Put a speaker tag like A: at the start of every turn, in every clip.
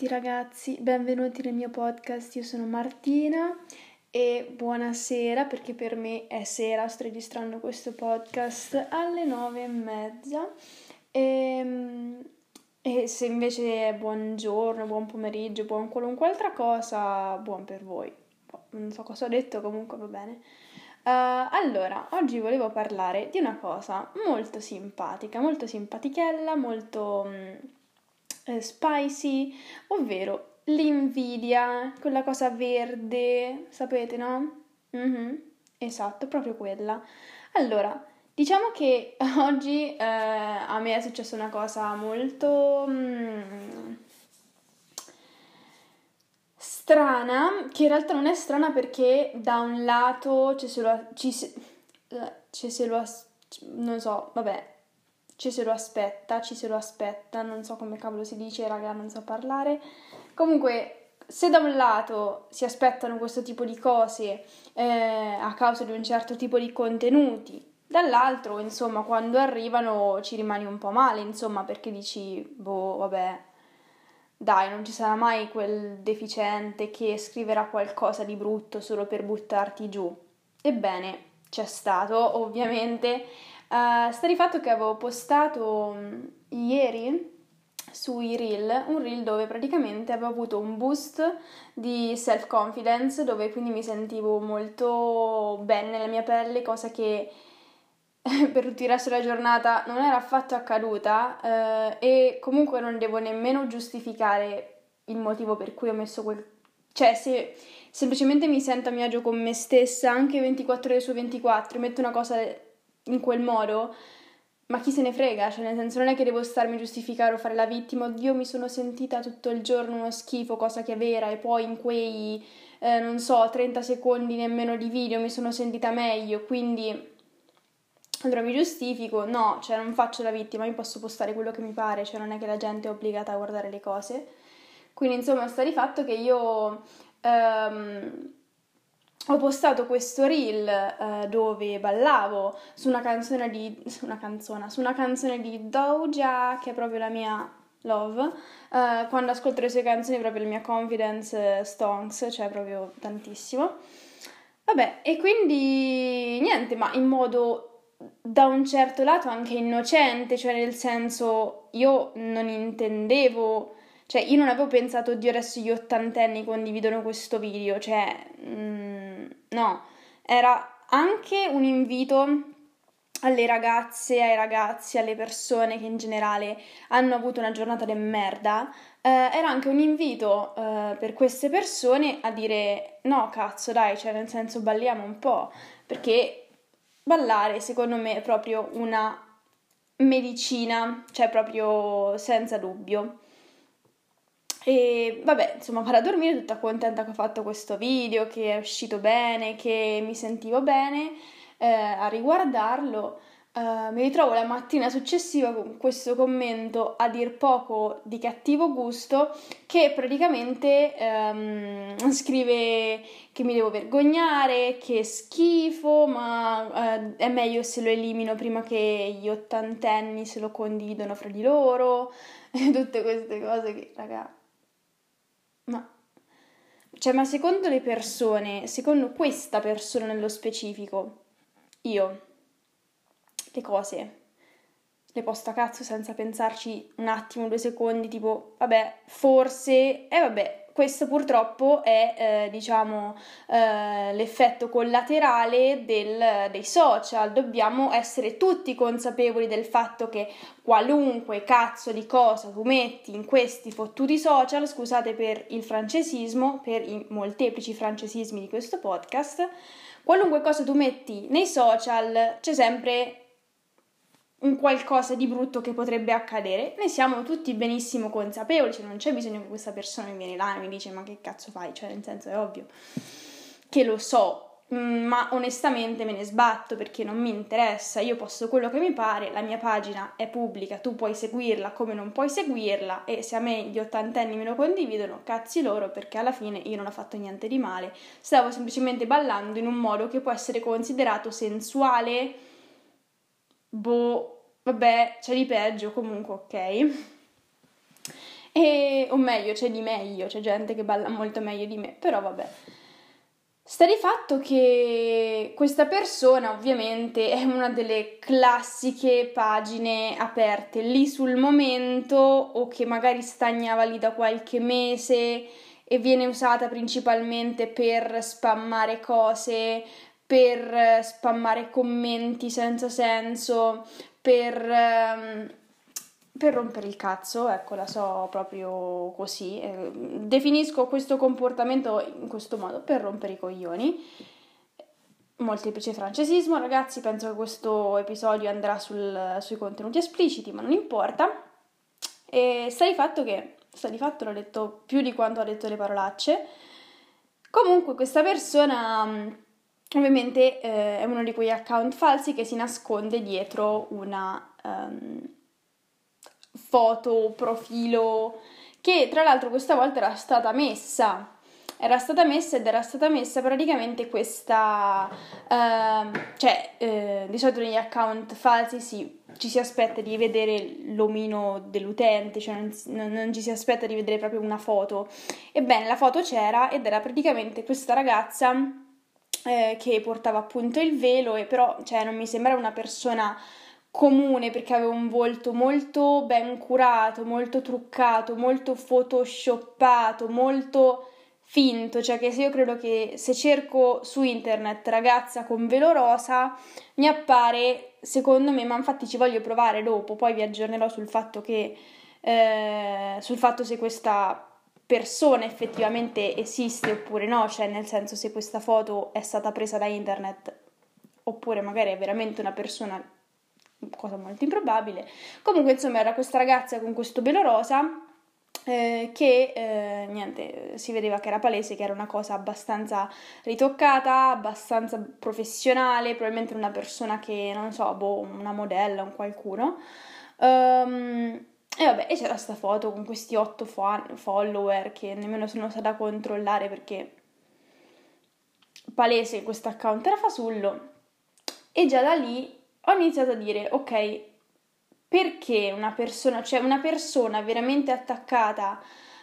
A: tutti ragazzi, benvenuti nel mio podcast, io sono Martina e buonasera perché per me è sera, sto registrando questo podcast alle nove e mezza e, e se invece è buongiorno, buon pomeriggio, buon qualunque altra cosa, buon per voi. Non so cosa ho detto, comunque va bene. Uh, allora, oggi volevo parlare di una cosa molto simpatica, molto simpatichella, molto um, eh, spicy, ovvero l'invidia, quella cosa verde, sapete, no? Mm-hmm, esatto, proprio quella. Allora, diciamo che oggi eh, a me è successa una cosa molto mm, strana, che in realtà non è strana perché da un lato ci se lo, ci se, eh, ci se lo non so, vabbè, ci se lo aspetta, ci se lo aspetta, non so come cavolo si dice, raga, non so parlare. Comunque, se da un lato si aspettano questo tipo di cose eh, a causa di un certo tipo di contenuti, dall'altro, insomma, quando arrivano ci rimani un po' male, insomma, perché dici, boh, vabbè, dai, non ci sarà mai quel deficiente che scriverà qualcosa di brutto solo per buttarti giù. Ebbene, c'è stato, ovviamente, Uh, sta di fatto che avevo postato um, ieri sui reel, un reel dove praticamente avevo avuto un boost di self-confidence, dove quindi mi sentivo molto bene nella mia pelle, cosa che per tutto il resto della giornata non era affatto accaduta uh, e comunque non devo nemmeno giustificare il motivo per cui ho messo quel... cioè se semplicemente mi sento a mio agio con me stessa anche 24 ore su 24 metto una cosa in quel modo, ma chi se ne frega, cioè nel senso non è che devo starmi a giustificare o fare la vittima, oddio mi sono sentita tutto il giorno uno schifo, cosa che è vera, e poi in quei, eh, non so, 30 secondi nemmeno di video mi sono sentita meglio, quindi allora mi giustifico, no, cioè non faccio la vittima, io posso postare quello che mi pare, cioè non è che la gente è obbligata a guardare le cose. Quindi insomma sta di fatto che io... Um, ho postato questo reel eh, dove ballavo su una canzone di su una canzone, su una canzone di Doja che è proprio la mia love. Eh, quando ascolto le sue canzoni proprio la mia confidence stonks, cioè proprio tantissimo. Vabbè, e quindi niente, ma in modo da un certo lato anche innocente, cioè nel senso io non intendevo cioè, io non avevo pensato, oddio, adesso gli ottantenni condividono questo video, cioè, mm, no, era anche un invito alle ragazze, ai ragazzi, alle persone che in generale hanno avuto una giornata di merda, eh, era anche un invito eh, per queste persone a dire no, cazzo, dai, cioè nel senso balliamo un po', perché ballare secondo me è proprio una medicina, cioè proprio senza dubbio. E vabbè, insomma, vado a dormire tutta contenta che ho fatto questo video, che è uscito bene, che mi sentivo bene eh, a riguardarlo. Uh, mi ritrovo la mattina successiva con questo commento a dir poco di cattivo gusto che praticamente um, scrive che mi devo vergognare, che schifo, ma uh, è meglio se lo elimino prima che gli ottantenni se lo condividono fra di loro tutte queste cose che, raga, ma, cioè, ma secondo le persone, secondo questa persona nello specifico, io le cose le posto a cazzo senza pensarci un attimo, due secondi, tipo, vabbè, forse, e eh, vabbè, questo purtroppo è, eh, diciamo, eh, l'effetto collaterale del, dei social. Dobbiamo essere tutti consapevoli del fatto che qualunque cazzo di cosa tu metti in questi fottuti social, scusate per il francesismo, per i molteplici francesismi di questo podcast, qualunque cosa tu metti nei social c'è sempre un qualcosa di brutto che potrebbe accadere, ne siamo tutti benissimo consapevoli, cioè non c'è bisogno che questa persona mi viene là e mi dice ma che cazzo fai, cioè nel senso è ovvio che lo so, mm, ma onestamente me ne sbatto perché non mi interessa, io posso quello che mi pare, la mia pagina è pubblica, tu puoi seguirla come non puoi seguirla e se a me gli ottantenni me lo condividono, cazzi loro perché alla fine io non ho fatto niente di male, stavo semplicemente ballando in un modo che può essere considerato sensuale boh, vabbè, c'è di peggio, comunque ok. E, o meglio, c'è di meglio, c'è gente che balla molto meglio di me, però vabbè. Sta di fatto che questa persona ovviamente è una delle classiche pagine aperte lì sul momento o che magari stagnava lì da qualche mese e viene usata principalmente per spammare cose, per spammare commenti senza senso, per... Um, per rompere il cazzo, ecco, la so proprio così. Eh, definisco questo comportamento in questo modo, per rompere i coglioni. Molteplice francesismo, ragazzi, penso che questo episodio andrà sul, sui contenuti espliciti, ma non importa. E sta di fatto che, sta di fatto l'ho detto più di quanto ho detto le parolacce. Comunque questa persona ovviamente eh, è uno di quegli account falsi che si nasconde dietro una... Um, foto, profilo, che tra l'altro questa volta era stata messa. Era stata messa ed era stata messa praticamente questa, uh, cioè uh, di solito negli account falsi sì, ci si aspetta di vedere l'omino dell'utente, cioè non, non, ci si aspetta di vedere proprio una foto. Ebbene, la foto c'era ed era praticamente questa ragazza eh, che portava appunto il velo e però cioè, non mi sembrava una persona comune perché aveva un volto molto ben curato, molto truccato, molto photoshoppato, molto finto, cioè che se io credo che se cerco su internet ragazza con velo rosa mi appare secondo me, ma infatti ci voglio provare dopo, poi vi aggiornerò sul fatto che eh, sul fatto se questa persona effettivamente esiste oppure no, cioè nel senso se questa foto è stata presa da internet oppure magari è veramente una persona cosa molto improbabile. Comunque, insomma, era questa ragazza con questo velo rosa eh, che eh, niente, si vedeva che era palese, che era una cosa abbastanza ritoccata, abbastanza professionale, probabilmente una persona che non so, boh, una modella, un qualcuno. Um, e vabbè, e c'era questa foto con questi otto fo- follower che nemmeno sono stata a controllare perché palese questo account era fasullo. E già da lì ho iniziato a dire, ok, perché una persona, cioè una persona veramente attaccata,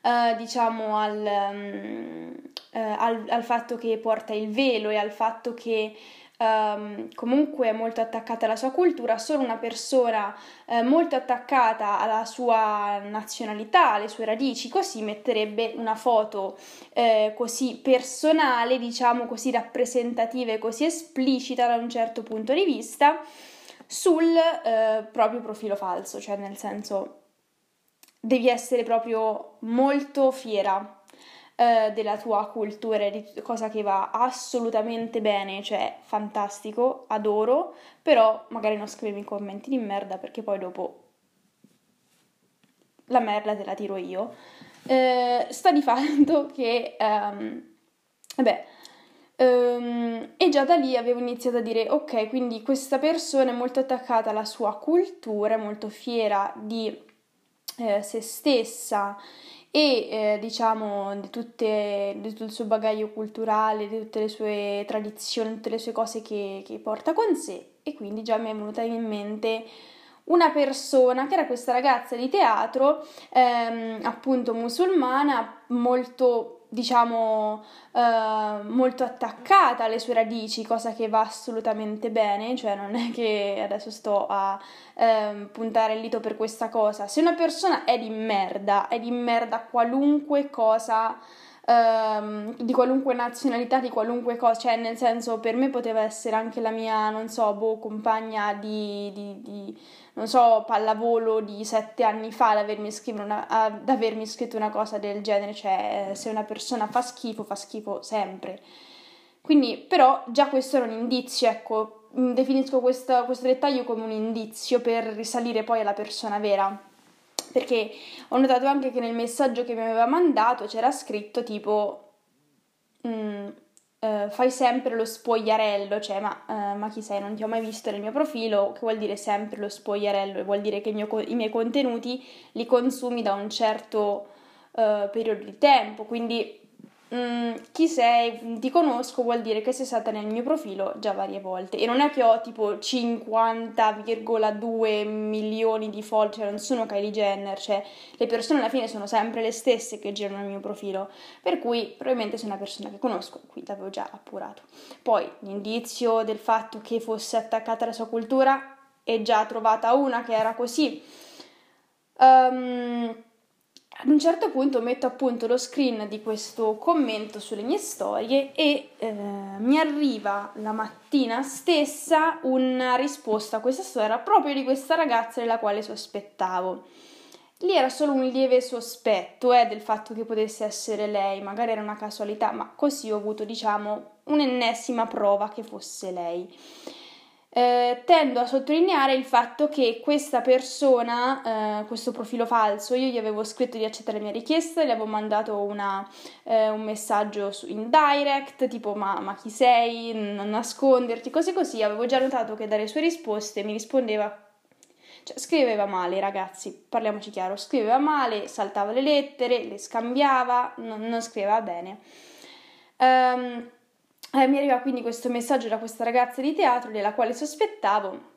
A: uh, diciamo, al, um, uh, al, al, fatto che porta il velo e al fatto che um, comunque molto attaccata alla sua cultura, solo una persona uh, molto attaccata alla sua nazionalità, alle sue radici, così metterebbe una foto così personale, diciamo così rappresentativa e così esplicita da un certo punto di vista sul eh, proprio profilo falso, cioè nel senso devi essere proprio molto fiera eh, della tua cultura, cosa che va assolutamente bene, cioè fantastico, adoro, però magari non scrivimi commenti di merda perché poi dopo la merda te la tiro io. Eh, sta di fatto che, um, vabbè, Um, e già da lì avevo iniziato a dire, ok, quindi questa persona è molto attaccata alla sua cultura, è molto fiera di eh, se stessa e eh, diciamo di, tutte, di, tutto il suo bagaglio culturale, di tutte le sue tradizioni, tutte le sue cose che, che porta con sé. E quindi già mi è venuta in mente una persona che era questa ragazza di teatro, ehm, appunto musulmana, molto diciamo, eh, molto attaccata alle sue radici, cosa che va assolutamente bene, cioè non è che adesso sto a eh, puntare il dito per questa cosa. Se una persona è di merda, è di merda qualunque cosa ehm, di qualunque nazionalità, di qualunque cosa, cioè nel senso per me poteva essere anche la mia, non so, boh, compagna di, di, di non so, pallavolo di sette anni fa ad avermi, una, ad avermi scritto una cosa del genere, cioè se una persona fa schifo, fa schifo sempre. Quindi, però, già questo era un indizio, ecco, definisco questo, questo dettaglio come un indizio per risalire poi alla persona vera perché ho notato anche che nel messaggio che mi aveva mandato c'era scritto tipo mm, eh, fai sempre lo spogliarello, cioè ma, eh, ma, chi sei, non ti ho mai visto nel mio profilo, che vuol dire sempre lo spogliarello, vuol dire che mio, i miei contenuti li consumi da un certo eh, periodo di tempo, quindi mm, chi sei, ti conosco, vuol dire che sei stata nel mio profilo già varie volte. E non è che ho tipo 50,2 milioni di follower, cioè non sono Kylie Jenner, cioè le persone alla fine sono sempre le stesse che girano nel mio profilo. Per cui probabilmente sei una persona che conosco, qui l'avevo già appurato. Poi l'indizio del fatto che fosse attaccata alla sua cultura è già trovata una che era così. Um, ad un certo punto metto appunto lo screen di questo commento sulle mie storie e eh, mi arriva la mattina stessa una risposta a questa storia proprio di questa ragazza della quale sospettavo. Lì era solo un lieve sospetto eh, del fatto che potesse essere lei, magari era una casualità, ma così ho avuto, diciamo, un'ennesima prova che fosse lei eh, tendo a sottolineare il fatto che questa persona, eh, questo profilo falso, io gli avevo scritto di accettare la mia richiesta, gli avevo mandato una, eh, un messaggio in direct, tipo ma, ma, chi sei, non nasconderti, così così, avevo già notato che dalle sue risposte mi rispondeva, cioè scriveva male ragazzi, parliamoci chiaro, scriveva male, saltava le lettere, le scambiava, non, non scriveva bene. Um, eh, mi arriva quindi questo messaggio da questa ragazza di teatro della quale sospettavo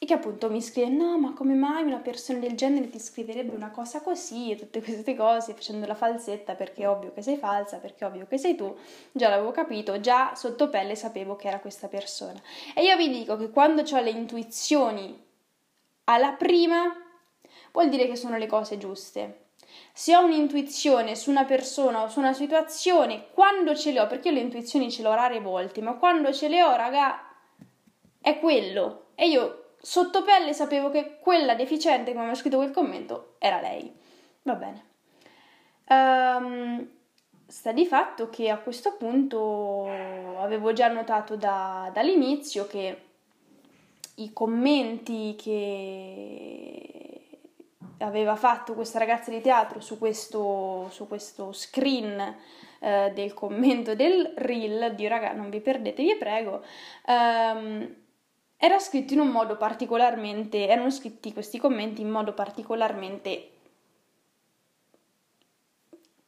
A: e che appunto mi scrive no ma come mai una persona del genere ti scriverebbe una cosa così e tutte queste cose facendo la falsetta perché è ovvio che sei falsa perché è ovvio che sei tu? Già l'avevo capito già sotto pelle sapevo che era questa persona. E io vi dico che quando ho le intuizioni alla prima vuol dire che sono le cose giuste se ho un'intuizione su una persona o su una situazione, quando ce le ho, perché io le intuizioni ce le ho rare volte, ma quando ce le ho, raga, è quello. E io sotto pelle sapevo che quella deficiente che mi aveva scritto quel commento era lei. Va bene. Um, sta di fatto che a questo punto avevo già notato da, dall'inizio che i commenti che aveva fatto questa ragazza di teatro su questo, su questo screen eh, del commento del reel, Dio raga non vi perdete, vi prego, ehm, era scritto in un modo particolarmente, erano scritti questi commenti in modo particolarmente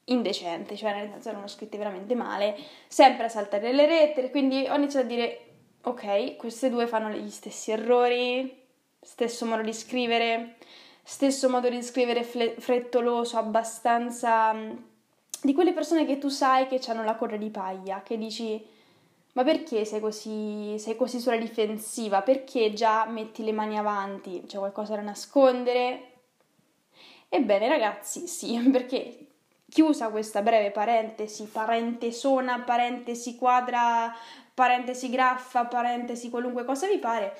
A: indecente, cioè nel senso erano scritti veramente male, sempre a saltare le lettere, quindi ho iniziato a dire ok, queste due fanno gli stessi errori, stesso modo di scrivere, stesso modo di scrivere fle- frettoloso, abbastanza mm, di quelle persone che tu sai che hanno la coda di paglia, che dici ma perché sei così, sei così sulla difensiva? Perché già metti le mani avanti? C'è qualcosa da nascondere? Ebbene ragazzi, sì, perché chiusa questa breve parentesi, parentesona, parentesi quadra, parentesi graffa, parentesi qualunque cosa vi pare,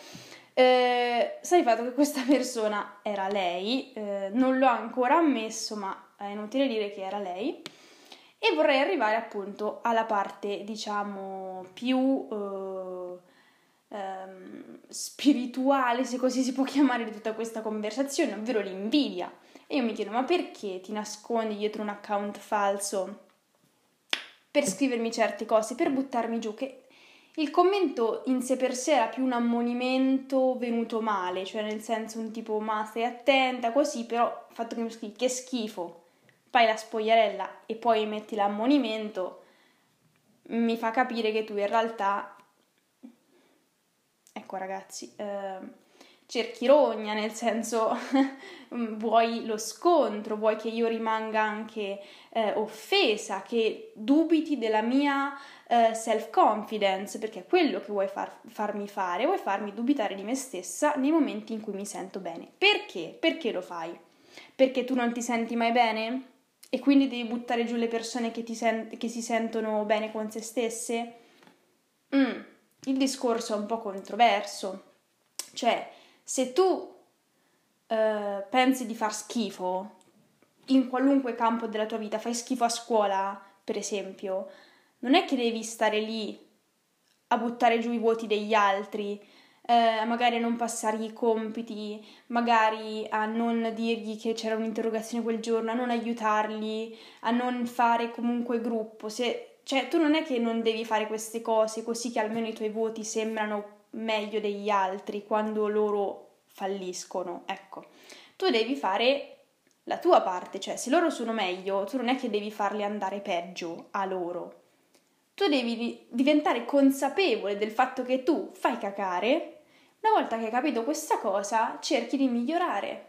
A: eh, sta di fatto che questa persona era lei, eh, non l'ho ancora ammesso, ma è inutile dire che era lei. E vorrei arrivare appunto alla parte, diciamo, più eh, ehm, spirituale, se così si può chiamare, di tutta questa conversazione, ovvero l'invidia. E io mi chiedo, ma perché ti nascondi dietro un account falso per scrivermi certe cose, per buttarmi giù? Che il commento in sé per sé era più un ammonimento venuto male, cioè nel senso un tipo ma stai attenta, così, però il fatto che mi scrivi che schifo, fai la spogliarella e poi metti l'ammonimento, mi fa capire che tu in realtà, ecco ragazzi, eh, cerchi rogna, nel senso vuoi lo scontro, vuoi che io rimanga anche eh, offesa, che dubiti della mia eh, self-confidence, perché è quello che vuoi far, farmi fare, vuoi farmi dubitare di me stessa nei momenti in cui mi sento bene. Perché? Perché lo fai? Perché tu non ti senti mai bene? E quindi devi buttare giù le persone che, sen- che si sentono bene con se stesse? Mm, il discorso è un po' controverso. Cioè, se tu eh, pensi di far schifo in qualunque campo della tua vita, fai schifo a scuola, per esempio, non è che devi stare lì a buttare giù i voti degli altri, eh, magari a non passargli i compiti, magari a non dirgli che c'era un'interrogazione quel giorno, a non aiutarli, a non fare comunque gruppo. Se, cioè, tu non è che non devi fare queste cose così che almeno i tuoi voti sembrano meglio degli altri quando loro falliscono. Ecco, tu devi fare la tua parte, cioè se loro sono meglio, tu non è che devi farli andare peggio a loro. Tu devi diventare consapevole del fatto che tu fai cacare. Una volta che hai capito questa cosa, cerchi di migliorare.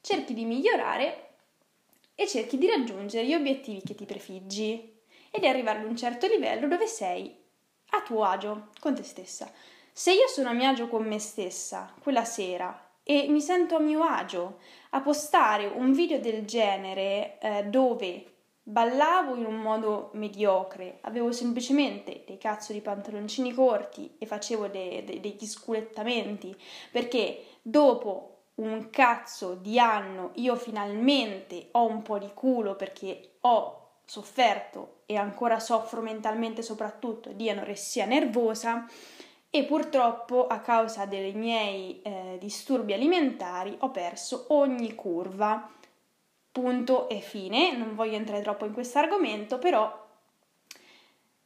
A: Cerchi di migliorare e cerchi di raggiungere gli obiettivi che ti prefiggi e di arrivare ad un certo livello dove sei a tuo agio con te stessa. Se io sono a mio agio con me stessa quella sera e mi sento a mio agio a postare un video del genere eh, dove ballavo in un modo mediocre, avevo semplicemente dei cazzo di pantaloncini corti e facevo de- de- degli sculettamenti perché dopo un cazzo di anno io finalmente ho un po' di culo perché ho sofferto e ancora soffro mentalmente soprattutto di anoressia nervosa e purtroppo a causa dei miei eh, disturbi alimentari ho perso ogni curva. Punto e fine, non voglio entrare troppo in questo argomento, però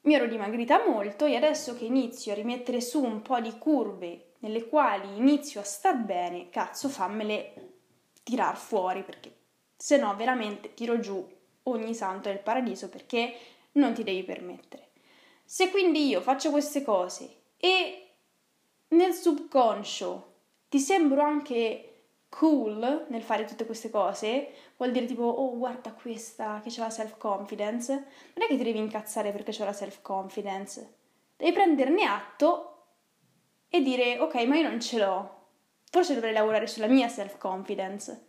A: mi ero dimagrita molto e adesso che inizio a rimettere su un po' di curve nelle quali inizio a star bene, cazzo fammele tirar fuori perché se no veramente tiro giù ogni santo del paradiso perché non ti devi permettere. Se quindi io faccio queste cose e nel subconscio ti sembro anche cool nel fare tutte queste cose, vuol dire tipo, oh guarda questa che c'ha la self-confidence, non è che ti devi incazzare perché c'ha la self-confidence, devi prenderne atto e dire, ok, ma io non ce l'ho, forse dovrei lavorare sulla mia self-confidence,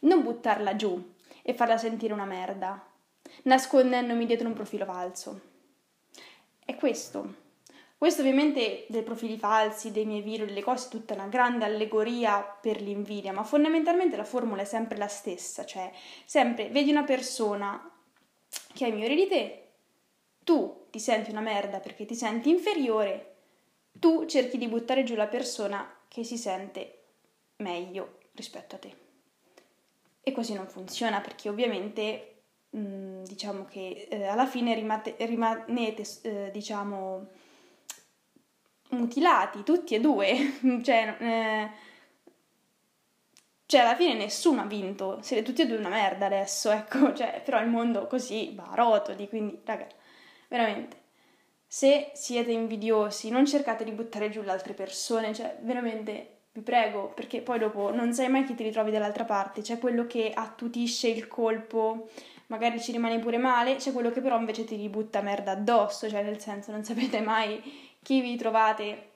A: non buttarla giù e farla sentire una merda, nascondendomi dietro un profilo falso. È questo questo ovviamente dei profili falsi, dei miei video, delle cose, è tutta una grande allegoria per l'invidia, ma fondamentalmente la formula è sempre la stessa, cioè sempre vedi una persona che è migliore di te, tu ti senti una merda perché ti senti inferiore, tu cerchi di buttare giù la persona che si sente meglio rispetto a te. E così non funziona perché ovviamente mh, diciamo che eh, alla fine rimate, rimanete eh, diciamo mutilati, tutti e due, cioè, eh, cioè alla fine nessuno ha vinto, siete tutti e due una merda adesso, ecco, cioè, però il mondo così va a rotoli, quindi raga, veramente, se siete invidiosi non cercate di buttare giù le altre persone, cioè veramente vi prego, perché poi dopo non sai mai chi ti ritrovi dall'altra parte, c'è quello che attutisce il colpo, magari ci rimane pure male, c'è quello che però invece ti ributta merda addosso, cioè nel senso non sapete mai chi vi trovate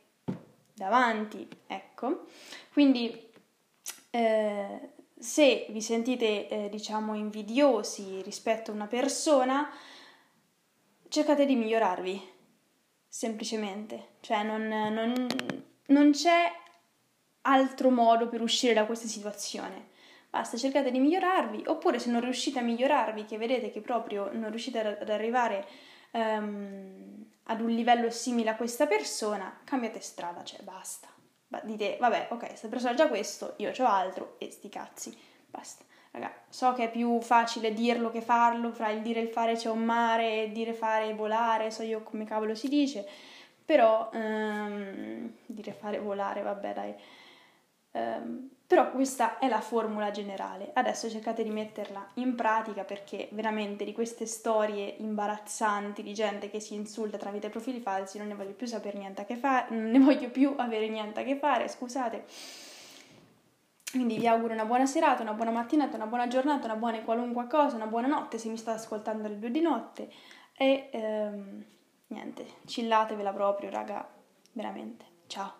A: davanti, ecco. Quindi eh, se vi sentite eh, diciamo invidiosi rispetto a una persona, cercate di migliorarvi, semplicemente, cioè non, non, non c'è altro modo per uscire da questa situazione. Basta, cercate di migliorarvi, oppure se non riuscite a migliorarvi, che vedete che proprio non riuscite ad arrivare um, ad un livello simile a questa persona, cambiate strada, cioè basta. Dite, vabbè, ok, questa persona ha già questo, io ho altro e sti cazzi, basta. Raga, so che è più facile dirlo che farlo, fra il dire e il fare c'è un mare, e dire fare e volare, so io come cavolo si dice, però um, dire fare e volare, vabbè dai. Um, però questa è la formula generale. Adesso cercate di metterla in pratica perché veramente di queste storie imbarazzanti di gente che si insulta tramite profili falsi non ne voglio più sapere niente a che fare, non ne voglio più avere niente a che fare, scusate. Quindi vi auguro una buona serata, una buona mattinata, una buona giornata, una buona qualunque cosa, una buona notte se mi state ascoltando alle due di notte e ehm, niente, chillatevela proprio, raga, veramente. Ciao.